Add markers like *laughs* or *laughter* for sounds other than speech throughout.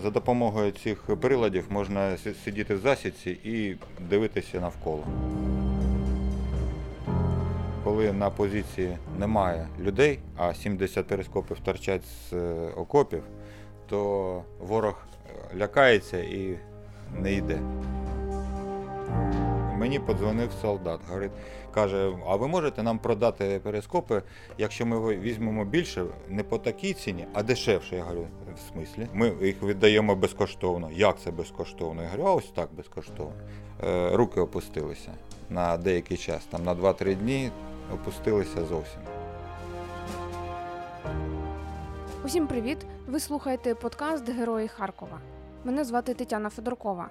за- допомогою цих приладів можна сидіти в засідці і дивитися навколо. Коли на позиції немає людей, а 70 перископів торчать з е, окопів, то ворог е, лякається і не йде. Мені подзвонив солдат, говорить, каже, а ви можете нам продати перископи, якщо ми візьмемо більше, не по такій ціні, а дешевше. Я говорю, в смислі? Ми їх віддаємо безкоштовно. Як це безкоштовно? Я говорю, а ось так безкоштовно. Е, руки опустилися на деякий час, там на 2-3 дні опустилися зовсім. Усім привіт! Ви слухаєте подкаст Герої Харкова. Мене звати Тетяна Федоркова.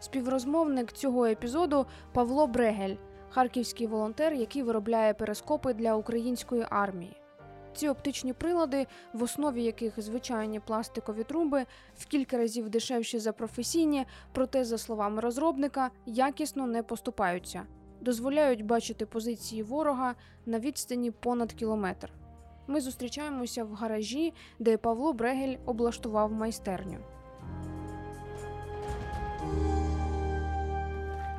Співрозмовник цього епізоду Павло Брегель, харківський волонтер, який виробляє перископи для української армії. Ці оптичні прилади, в основі яких звичайні пластикові труби, в кілька разів дешевші за професійні, проте, за словами розробника, якісно не поступаються, дозволяють бачити позиції ворога на відстані понад кілометр. Ми зустрічаємося в гаражі, де Павло Брегель облаштував майстерню.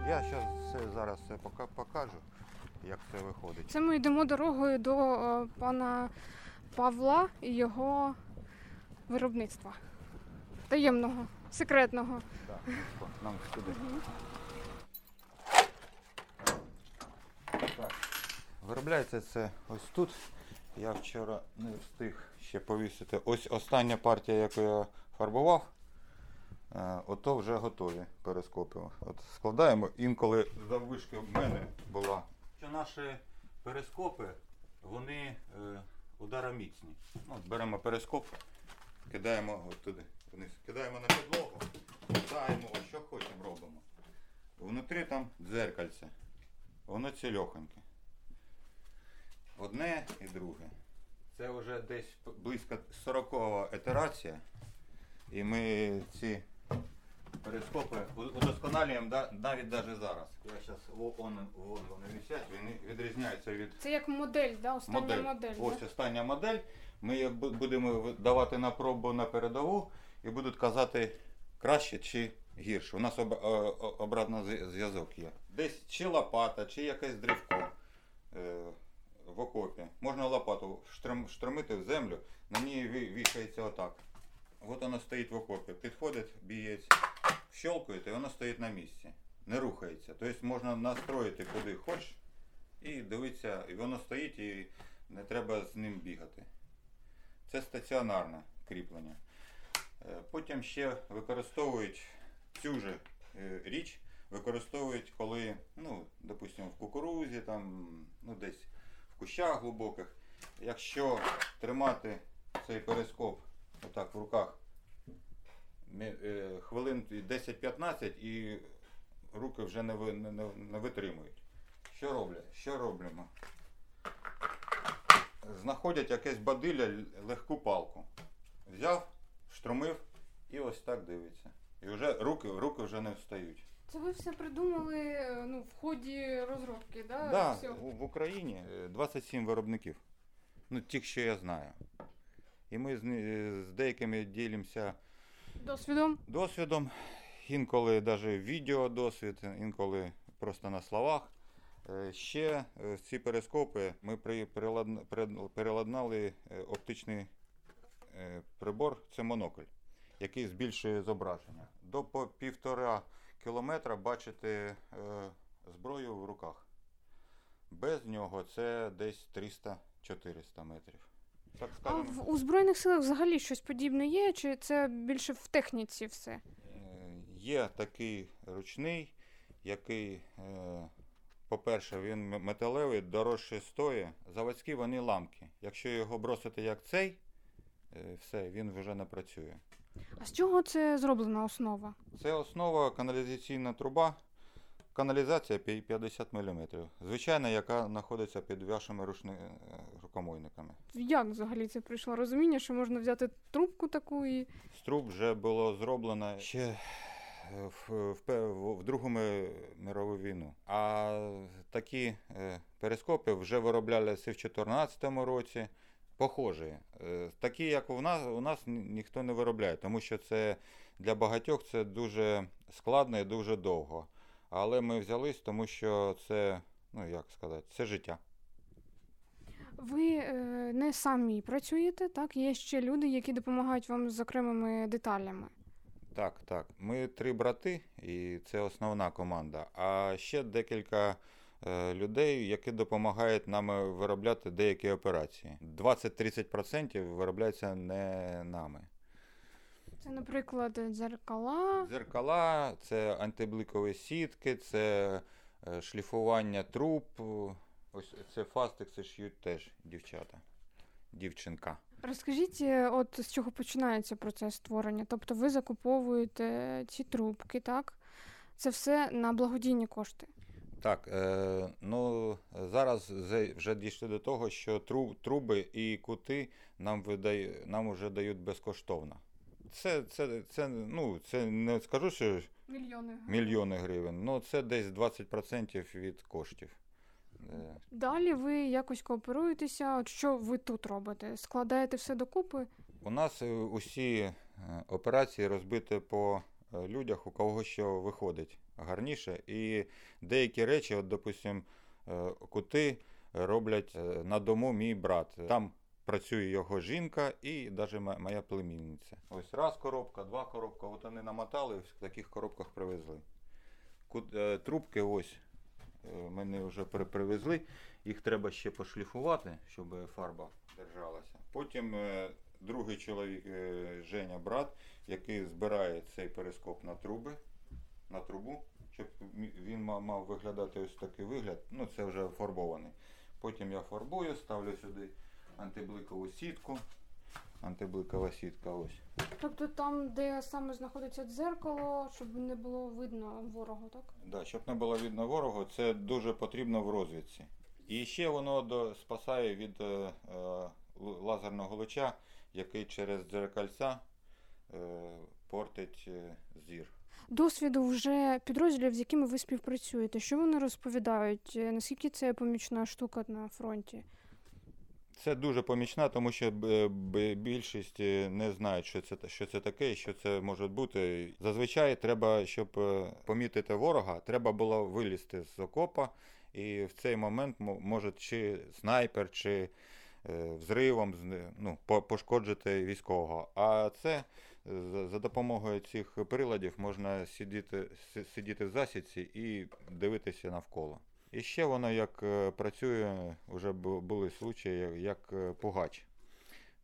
Я зараз зараз все покажу, як це виходить. Це ми йдемо дорогою до е, пана Павла і його виробництва. Таємного, секретного. Так, нам сюди. Так. Виробляється це ось тут. Я вчора не встиг ще повісити. Ось остання партія, яку я фарбував. Е, Ото вже готові перископи. От складаємо. Інколи заввишки в мене була. Що наші перископи, вони е, удароміцні. Ну, беремо перископ, кидаємо туди вниз. Кидаємо на підлогу, кидаємо, що хочемо робимо. Внутрі там дзеркальце. Воно цільохоньке. Одне і друге. Це вже десь близько 40 го ітерація. І ми ці перископи удосконалюємо да- навіть навіть зараз. Я зараз вон, вон вони висять, вони відрізняються від Це як модель, да? остання модель. модель. Ось остання модель. Ми її будемо давати на пробу на передову і будуть казати краще чи гірше. У нас об, о- о- обратно зв'язок є. Десь чи лопата, чи якесь дрівко е, в окопі. Можна лопату штрим, штримити в землю, на ній вішається отак. От воно стоїть в окопі. Підходить бієць, щелкуєте, і воно стоїть на місці. Не рухається. Тобто можна настроїти куди хочеш і дивитися, і воно стоїть і не треба з ним бігати. Це стаціонарне кріплення. Е, Потім ще використовують цю же річ, використовують, коли, ну, допустимо, в кукурузі, там, ну, десь в кущах глибоких. Якщо тримати цей перископ отак в руках хвилин 10-15 і руки вже не, не, не- не витримують. Що роблять? Що робимо? Знаходять якесь бадилля, легку палку. Взяв, штромив і ось так дивиться. І вже руки, руки вже не встають. Це ви все придумали е, ну, в ході розробки, да? Да, всього? в Україні е, 27 виробників. Ну, тих, що я знаю. І ми з, е, з деякими ділимося Досвідом. досвідом. Інколи навіть відео досвід, інколи просто на словах. Е, Ще е, ці перископи ми переладнали е, оптичний прибор, це монокль, який збільшує зображення. До по півтора кілометра бачити зброю в руках. Без нього це десь 300-400 метрів. Так А в, у Збройних силах взагалі щось подібне є, чи це більше в техніці все? Е, Є такий ручний, який, е, по-перше, він металевий, дорожче стоїть. Заводські вони ламки. Якщо його бросити як цей, е, все, він вже не працює. А з чого це зроблена основа? Це основа каналізаційна труба. Каналізація 50 мм. Звичайна, яка знаходиться під вашими рушни... рукомойниками. Як взагалі це прийшло розуміння, що можна взяти трубку таку і. З труб вже було зроблено ще е, в, в, в, в Другу мирову війну. А такі е, перископи вже вироблялися в 2014 році, Похожі. Е, Такі, як у нас, у нас ніхто не виробляє, тому що це для багатьох це дуже складно і дуже довго. Але ми взялись, тому що це, ну як сказати, це життя. Ви е, не самі працюєте, так? Є ще люди, які допомагають вам з окремими деталями. Так, так. Ми три брати, і це основна команда. А ще декілька е, людей, які допомагають нам виробляти деякі операції. 20-30% виробляється не нами. Це, наприклад, дзеркала. Дзеркала, це антибликові сітки, це е, шліфування труб. Ось це фастекси шьють теж дівчата. Дівчинка. Розкажіть, е, от з чого починається процес створення? Тобто ви закуповуєте ці трубки, так? Це все на благодійні кошти. Так, е, ну зараз вже дійшли до того, що тру- труби і кути нам видає, нам вже дають безкоштовно. Це, це, це, ну, це не скажу, що Мільйони. мільйони гривень, ну це десь 20% від коштів. Е, Далі ви якось кооперуєтеся. Що ви тут робите? Складаєте все докупи? У нас е, усі е, операції розбиті по людях, у кого що виходить гарніше. І деякі речі, от, допустим, е, кути роблять на дому мій брат. Там працює його жінка і навіть моя племінниця. Ось раз коробка, два коробка. От вони намотали, в таких коробках привезли. Трубки ось мене вже привезли. Їх треба ще пошліфувати, щоб фарба держалася. Потім е, другий чоловік, е, Женя, брат, який збирає цей перископ на труби, на трубу, щоб він мав виглядати ось такий вигляд. Ну, це вже фарбований. Потім я фарбую, ставлю сюди антибликову сітку. Антибликова сітка ось. Тобто там, де саме знаходиться дзеркало, щоб не було видно ворогу, так? Да, щоб не було видно ворогу, це дуже потрібно в розвідці. І ще воно до, спасає від е, е, лазерного луча, який через дзеркальця е, портить е, зір. Досвіду вже підрозділів, з якими ви співпрацюєте, що вони розповідають? Е, Наскільки це помічна штука на фронті? Це дуже помічна, тому що б- більшість е, не знають, що це, що це таке що це може бути. Зазвичай треба, щоб е, помітити ворога, треба було вилізти з окопа, і в цей момент мо- може чи снайпер, чи е, взривом ну, пошкоджити військового. А це е, за- допомогою цих приладів можна сидіти, си- сидіти в засідці і дивитися навколо. І ще воно як е, працює, вже були случаї, як- е, пугач.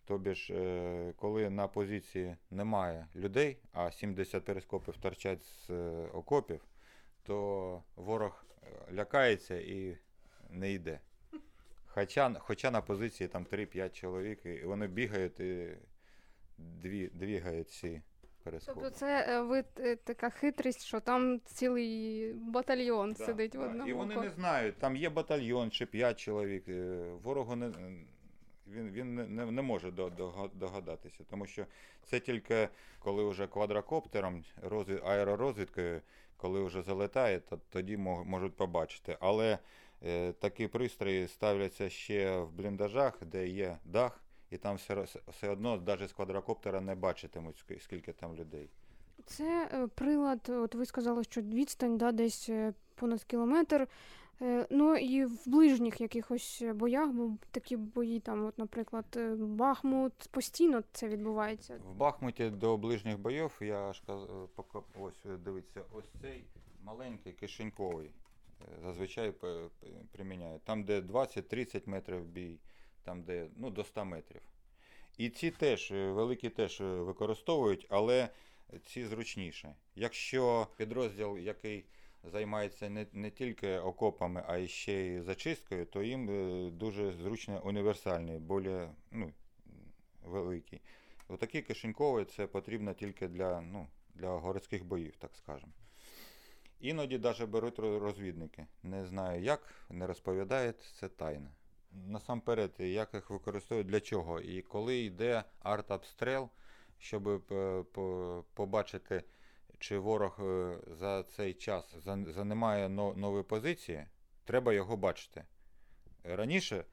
Тобі ж, е, коли на позиції немає людей, а 70 перископів торчать з окопів, то ворог лякається і не йде. Хоча, хоча на позиції там 3-5 чоловік, і вони бігають і дві, двігають ці. Тобто це е, ви е, така хитрість, що там цілий батальйон Да, сидить да. в одному. І вони не знають, там є батальйон чи 5 чоловік. е, Ворогу не, він, він не, не, не може догадатися, тому що це тільки коли вже квадрокоптером, розвід, аеророзвідкою, коли вже залетає, то тоді можуть побачити. Але е, такі пристрої ставляться ще в бліндажах, де є дах, і там все, все одно навіть з квадрокоптера не бачитимуть, скільки там людей. Це е, прилад, от ви сказали, що відстань да, десь е, понад кілометр. Е, Ну і в ближніх якихось боях, бо такі бої, там, от, наприклад, Бахмут, постійно це відбувається. В Бахмуті до ближніх боїв я ж каз... е, ось дивіться, ось цей маленький кишеньковий. Зазвичай приміняють. Там, де 20-30 метрів бій, там, де ну, до 100 метрів. І ці теж, е, великі теж е, використовують, але ці зручніше. Якщо підрозділ, який займається не, не тільки окопами, а ще й зачисткою, то їм е, дуже зручно універсальний, більш ну, великий. Отакі кишенькові це потрібно тільки для, ну, для городських боїв, так скажемо. Іноді навіть беруть розвідники. Не знаю як, не розповідають, це тайна. Насамперед, як їх використовують, для чого? І коли йде артобстріл, щоб е, побачити, чи ворог е, за цей час займає нові позиції, треба його бачити. Раніше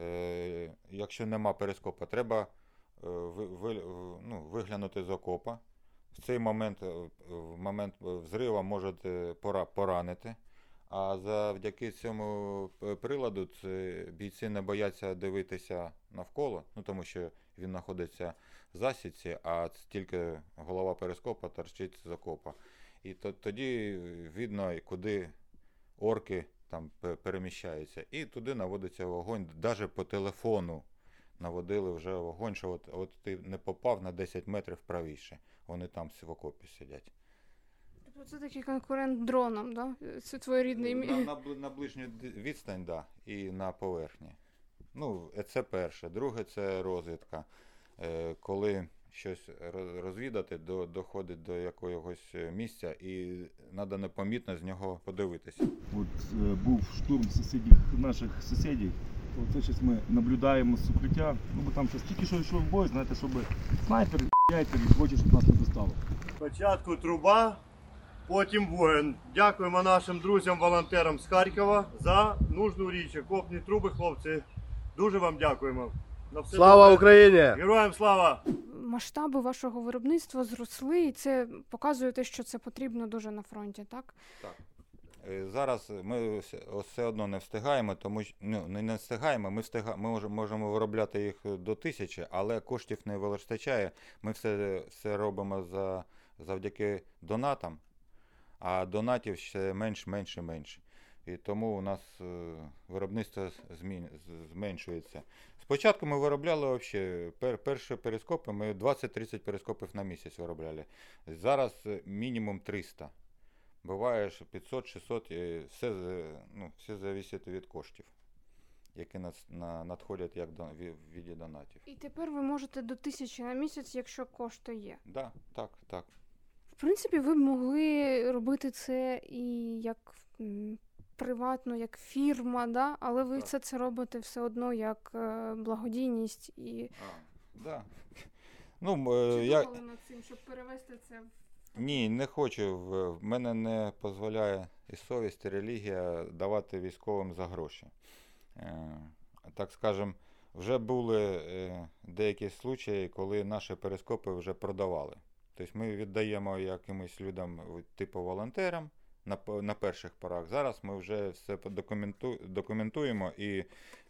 Е, якщо нема перископа, треба ну, виглянути з окопа. В цей момент, в момент взриву можете поранити. А завдяки цьому приладу це бійці не бояться дивитися навколо, ну тому що він знаходиться в засідці, а тільки голова перископа торчить з окопа. І то, тоді видно, куди орки там пе- переміщаються. І туди наводиться вогонь. Навіть по телефону наводили вже вогонь, що от, от ти не попав на 10 метрів правіше. Вони там в окопі сидять. Тобто це такий конкурент дроном, да? Це твоєрідний На, мі... на, на ближню відстань, да, і на поверхні. Ну, е, це перше. Друге, це розвідка. Е, коли щось роз- розвідати, до, доходить до якогось е, місця, і треба непомітно з нього подивитися. От е, був штурм сусідів наших сусідів. Оце щось ми наблюдаємо з укриття. Ну бо там щось тільки що йшов бой, знаєте, щоб снайпер, снайпер хоче, щоб нас не достало. Спочатку труба, потім воїн. Дякуємо нашим друзям-волонтерам з Харкова за нужну річ. Окопні труби, хлопці. Дуже вам дякуємо. На все Слава добре. Україні! Героям слава! масштаби вашого виробництва зросли, і це показує те, що це потрібно дуже на фронті, так? Е, Зараз ми все одно не встигаємо, тому що ну, не, не встигаємо. Ми встига, ми може- можемо виробляти їх до тисячі, але коштів не вистачає. Ми все, все робимо за, завдяки донатам, а донатів ще менш, менше, менше. І тому у нас е, виробництво змін, зменшується. Спочатку ми виробляли пер, перші перископи, ми 20-30 перископів на місяць виробляли. Зараз е, мінімум 300. Буває, що 500-600, і все, з- ну, все залежить від коштів, які надходять як до, в віді донатів. І тепер ви можете до тисячі на місяць, якщо кошти є. Да, так, так. Принципі, ви б могли робити це і як приватно, як фірма, да? але ви Так. все це робите все одно як е, благодійність і А, да. Ну, е, Чи я, думали над цим, щоб перевести це в ні, не хочу. В, мене не дозволяє і совість, і релігія давати військовим за гроші. Е, так скажем, вже були деякі случаї, коли наші перископи вже продавали. Тобто ми віддаємо якимось людям, типу волонтерам на, на перших порах. Зараз ми вже все документу, документуємо і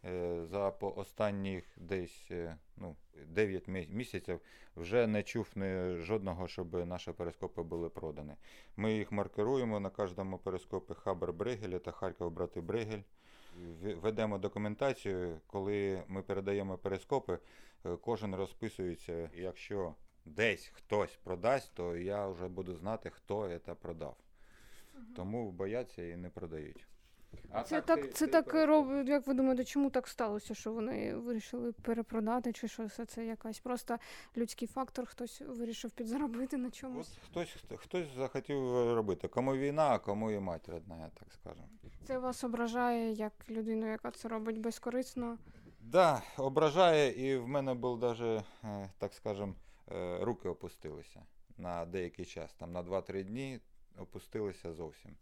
е, за по останніх десь е, ну, 9 місяців вже не чув ні жодного, щоб наші перископи були продані. Ми їх маркируємо на кожному перископі Хабер Бригель та Харків брати Бригель. Ведемо документацію, коли ми передаємо перископи, е, кожен розписується. Якщо десь хтось продасть, то я вже буду знати, хто це продав. Тому бояться і не продають. А Це ти- так, це ти так робить. Як ви думаєте, чому так сталося, що вони вирішили перепродати, чи що це, це якась просто людський фактор, хтось вирішив підзаробити на От чомусь. хтось, хто- хтось захотів робити. Кому війна, а кому і мать родна, я так скажу. Це вас ображає як людину, яка це робить безкорисно. Да, ображає, і в мене був даже, е, так скажем, е, руки опустилися на деякий час. Там на 2-3 дні опустилися зовсім.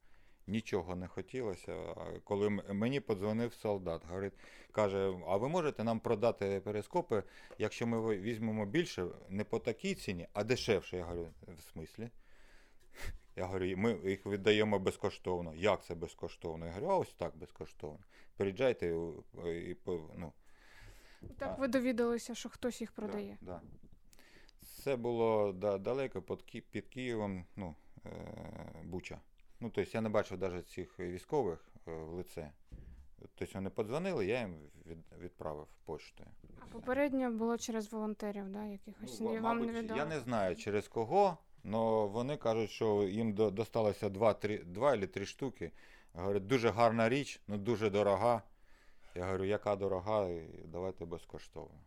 Нічого не хотілося. Коли мені подзвонив солдат, говорить, каже: а ви можете нам продати перископи, якщо ми візьмемо більше, не по такій ціні, а дешевше. Я говорю, в смислі? Я говорю, ми їх віддаємо безкоштовно. Як це безкоштовно? Я говорю, а ось так безкоштовно. Приїжджайте і, і ну, Так ви довідалися, що хтось їх продає. Да, да. Це було да, далеко під, Ки- під Києвом, ну, е, Буча. Ну, тобто я не бачив навіть цих військових е, в лице. Тобто вони подзвонили, я їм від, відправив поштою. А попередньо було через волонтерів, да, якихось Ну, вам не відомо. я не знаю через кого, але вони кажуть, що їм до- досталося два, три, два або три штуки. Говорять, дуже гарна річ, але дуже дорога. Я говорю, яка дорога, давайте безкоштовно.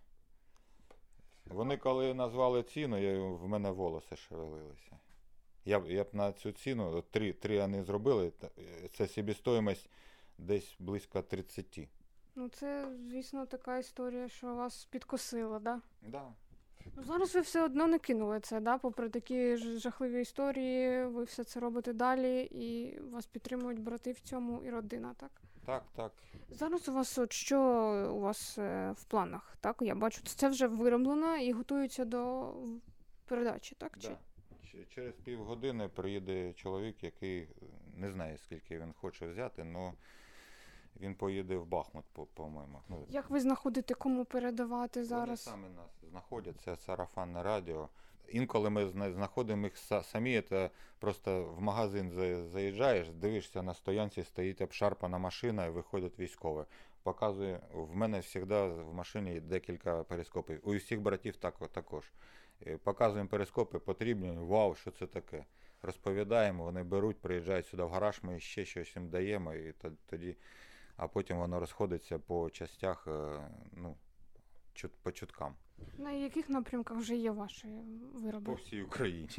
Вони коли назвали ціну, я, в мене волоси шевелилися. Я, б- я б на цю ціну, три, три вони зробили, це собівартість десь близько 30. Ну це, звісно, така історія, що вас підкосила, да? Да. Ну, зараз ви все одно не кинули це, да? попри такі жахливі історії, ви все це робите далі, і вас підтримують брати в цьому і родина, так? Так, так. Зараз у вас от що у вас е, в планах? Так, я бачу, це вже вироблено і готується до передачі, так? Да. Ч- Через півгодини приїде чоловік, який е, не знає, скільки він хоче взяти, але він поїде в Бахмут, по- по-моєму. Як ви знаходите, кому передавати зараз? Вони самі нас знаходять, це сарафанне радіо. Інколи ми знаходимо їх самі, це просто в магазин заїжджаєш, дивишся, на стоянці стоїть обшарпана машина і виходить військовий. Показує, в мене завжди в машині декілька перископів. У всіх братів так, також. Показуємо перископи, потрібні, вау, що це таке. Розповідаємо, вони беруть, приїжджають сюди в гараж, ми ще щось їм даємо, і тоді, а потім воно розходиться по частях, е, ну, по чуткам. На яких напрямках вже є ваші вироби? По всій Україні.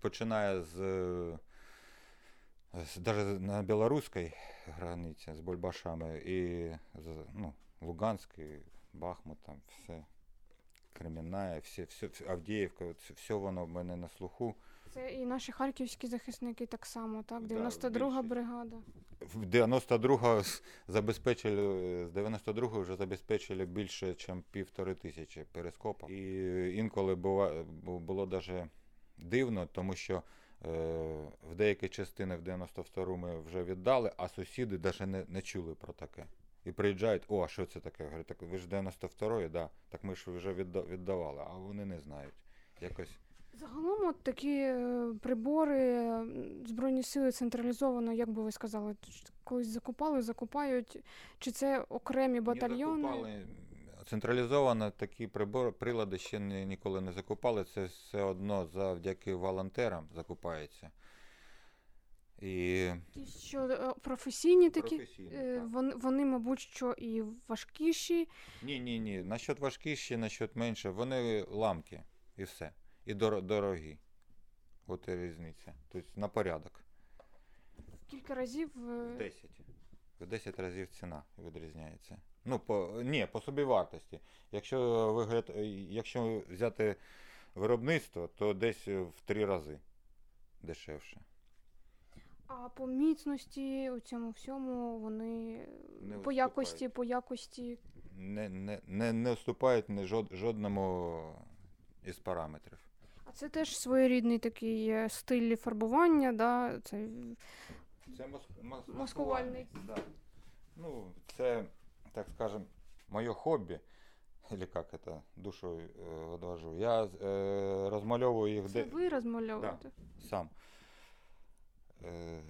Починає з, даже на білоруській границі з Бульбашами і з ну, Луганськ, Бахмут, там все. Кремінає, все, все, Авдіївка, все воно в мене на слуху. Це і наші харківські захисники так само, так? Да, 92-га бригада. В 92-го забезпечили, з 92-го вже забезпечили більше, ніж півтори тисячі перископів. І інколи бува, було даже дивно, тому що е, в деякі частини в 92-му ми вже віддали, а сусіди навіть не, не чули про таке. І приїжджають, о, а що це таке? Говорю, так ви ж 92-й, да. так ми ж вже відда- віддавали, а вони не знають. Якось Загалом от такі е, прибори, Збройні сили централізовано, як би ви сказали, колись закупали, закупають, чи це окремі батальйони? Не закупали. Централізовано такі прибори, прилади ще ні, ніколи не закупали. Це все одно завдяки волонтерам закупається. І Ті, що е, професійні такі, Професійні, е, так. вони, вони, мабуть, що і важкіші. ні, ні, ні. Насчет важкіші, насчет менше. Вони ламки і все. І доро- дорогі. От і різниця. Тобто на порядок. Кілька разів е, В 10. В 10 разів ціна відрізняється. Ну, по, ні, по собівартості. Якщо, вигляд, якщо взяти виробництво, то десь в 3 рази дешевше. а по міцності у цьому всьому вони Не по якості, по якості. Не, не, не, не вступають жод, жодному із параметрів. Це теж своєрідний такий е, стиль фарбування, да? це Це мас, мас, Маскувальний. Да. Ну, це, так скажем, моє хобі. Или як це, душою е, одвожу. Я е, розмальовую їх Це де, ви розмальовуєте? сам. Е,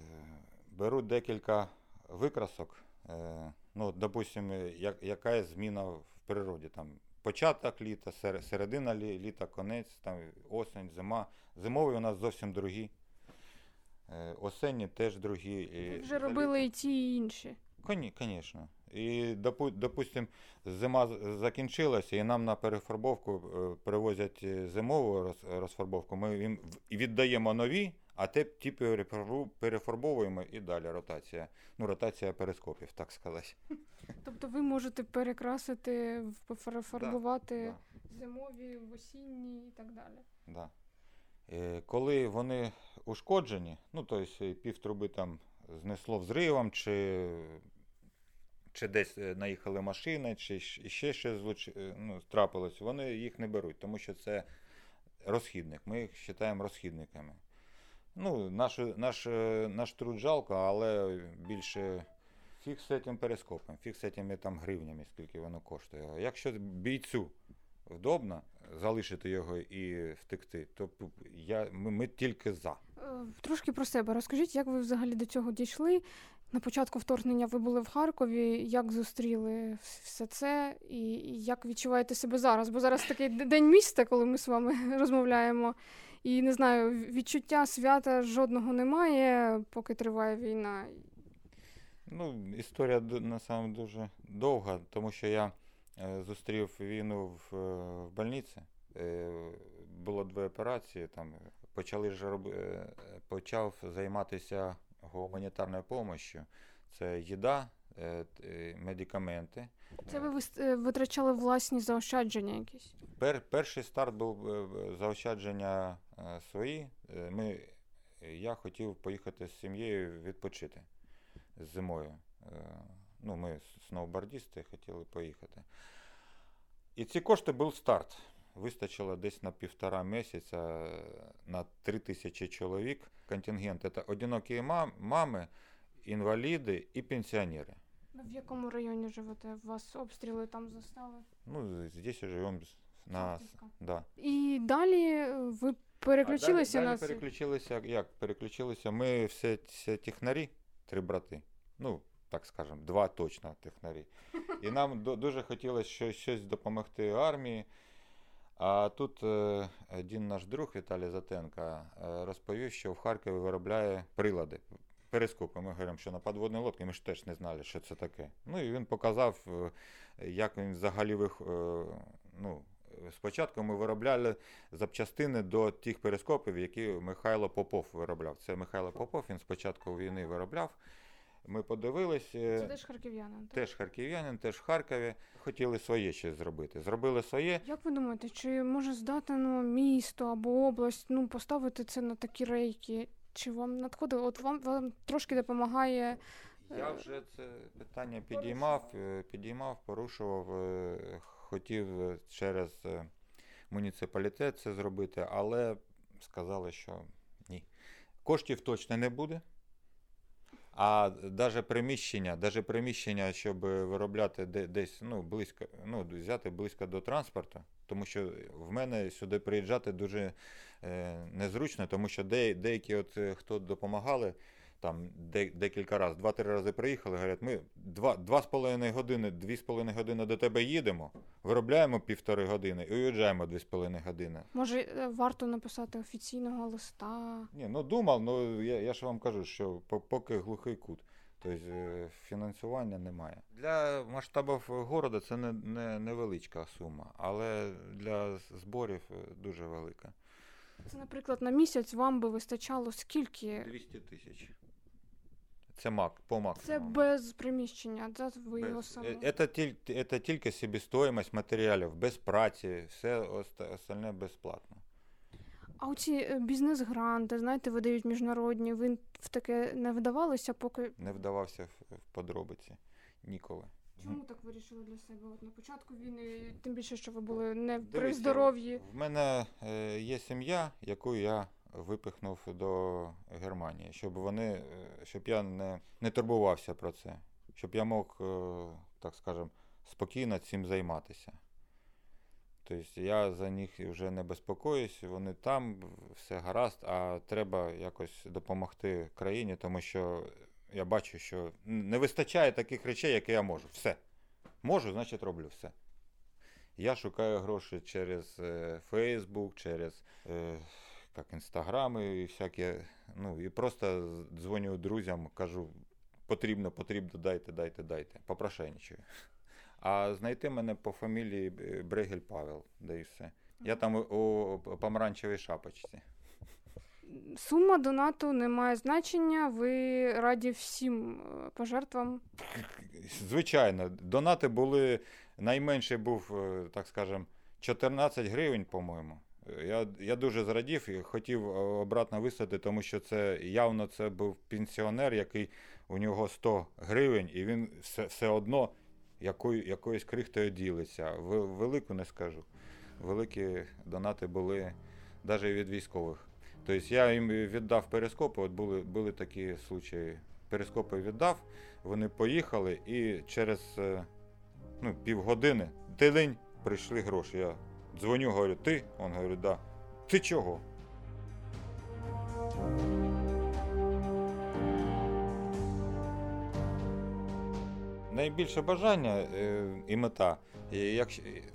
беру декілька викрасок. Е, ну, допустим, як, яка є зміна в природі. Там, початок літа, сер- середина літа, конець, там, осінь, зима. Зимові у нас зовсім другі. Е, осенні теж другі. Ви вже робили і ті, і інші. Звісно. І, допу- допустим, зима закінчилася, і нам на перефарбовку е, привозять е, зимову розфарбовку. Ми їм віддаємо нові, а те ті перефарбовуємо і далі ротація. Ну, ротація перископів, так сказати. Тобто ви можете перекрасити, перефарбувати Да. зимові, в осінні і так далі. Да. Е, Коли вони ушкоджені, ну тобто пів труби там знесло взривом, чи, чи десь е, наїхали машини, чи ще щось злоч... е, ну, трапилось, вони їх не беруть, тому що це розхідник. Ми їх вважаємо розхідниками. Ну, наш, наш, е, наш труд жалко, але більше фіг з цим перископом, фіг з цими там гривнями, скільки воно коштує. Якщо бійцю вдобно залишити його і втекти, то я, ми, ми тільки за. Е, Трошки про себе розкажіть, як ви взагалі до цього дійшли? На початку вторгнення ви були в Харкові. Як зустріли все це, і як відчуваєте себе зараз? Бо зараз такий день міста, коли ми з вами *laughs* розмовляємо. І не знаю, відчуття свята жодного немає, поки триває війна. Ну, історія ду- на самом дуже довга, тому що я е, зустрів війну в, е, в больниці. Е, було дві операції. Там почали ж роб... е, почав займатися гуманітарною допомогою. Це їда, медикаменти. Це ви е, витрачали власні заощадження якісь? Пер, перший старт був е, заощадження е, свої. Е, Ми, я хотів поїхати з сім'єю відпочити зимою. Е, Ну, ми сноубордісти хотіли поїхати. І ці кошти був старт. Вистачило десь на півтора місяця е, на три тисячі чоловік. Контингент це одинокі мами, інваліди і пенсіонери. В якому районі живете? У вас обстріли там застали? Ну, здесь живемо на. Харківська. Да. І далі е, ви переключилися далі, на далі переключилися. Як переключилися? Ми все, все технарі, три брати. Ну, так скажемо, два точно технарі. І нам ду- дуже хотілося щось, щось допомогти армії. А тут е, один наш друг Віталій Затенка е, розповів, що в Харкові виробляє прилади. Перископи. Ми говоримо, що на підводній лодці ми ж теж не знали, що це таке. Ну і він показав, е, як він взагалі вих... е, ну, спочатку ми виробляли запчастини до тих перископів, які Михайло Попов виробляв. Це Михайло Попов, він спочатку війни виробляв. Ми подивились. е, Це теж харків'янин. так? Теж харків'янин, теж в Харкові. Хотіли своє щось зробити. Зробили своє. Як ви думаєте, чи може здатно місто або область ну, поставити це на такі рейки? Чи вам надходило? От вам, вам трошки допомагає Я вже це питання підіймав, е, підіймав, порушував, е, хотів е, через е, муніципалітет це зробити, але сказали, що ні. Коштів точно не буде. А навіть приміщення, даже приміщення, щоб виробляти десь ну, близько, ну, взяти близько до транспорту, тому що в мене сюди приїжджати дуже е, незручно, тому що де, деякі, от, е, хто допомагали, там де, декілька разів, два-три рази приїхали, говорять, ми два, два з половиною години, дві з половиною години до тебе їдемо, виробляємо півтори години і уїжджаємо дві з половиною години. Може, е, варто написати офіційного листа? Ні, ну думав, ну я, я ж вам кажу, що по- поки глухий кут. Тобто е, фінансування немає. Для масштабів города це не, не, невеличка сума, але для зборів е, дуже велика. Це, наприклад, на місяць вам би вистачало скільки? 200 тисяч. Це мак, по Це без приміщення, да? ви його Без. Е, Це, тільки, це тільки себестоїмость матеріалів, без праці, все остальне безплатно. А оці е, бізнес-гранти, знаєте, видають міжнародні. Ви в таке не вдавалися, поки Не вдавався в, подробиці ніколи. чому так вирішили для себе? От на початку війни, тим більше, що ви були не при Дивіться, здоров'ї. В мене е, є сім'я, яку я випихнув до Германії, щоб вони, е, щоб я не, не турбувався про це, щоб я мог, так скажем, спокійно цим займатися. Тобто я за них вже не безпокоюсь, вони там, все гаразд, а треба якось допомогти країні, тому що я бачу, що не вистачає таких речей, які я можу. Все. Можу, значить роблю все. Я шукаю гроші через е, Facebook, через е, як інстаграми і всякі. Ну, і просто дзвоню друзям, кажу, потрібно, потрібно, дайте, дайте, дайте. Попрошайничаю. А знайти мене по фамілії Брегель Павел, да і все. Я там у, помаранчевій шапочці. Сума донату не має значення. Ви раді всім е, пожертвам. Звичайно, донати були. Найменший був, е, так скажем, 14 гривень, по-моєму. Я, я дуже зрадів і хотів е, обратно вислати, тому що це явно це був пенсіонер, який у нього 100 гривень, і він все, все одно якою, якоюсь крихтою ділиться. Велику не скажу. Великі донати були навіть від військових. Тобто я їм віддав перископи, от були, були такі случаї. Перископи віддав, вони поїхали і через е, ну, півгодини, день прийшли гроші. Я дзвоню, говорю, ти? Він говорить, да. Ти чого? Найбільше бажання е, і мета.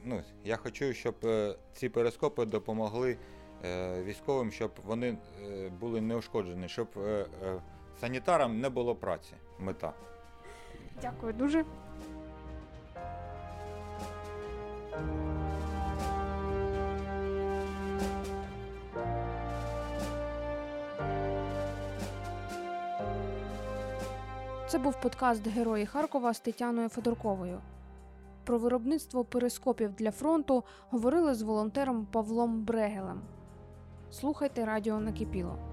Ну, я хочу, щоб е, ці перископи допомогли е, військовим, щоб вони були неушкоджені, щоб санітарам не було праці. Мета. Дякую дуже. Це був подкаст Герої Харкова з Тетяною Федорковою. Про виробництво перископів для фронту говорили з волонтером Павлом Брегелем. Слухайте радіо Накипіло.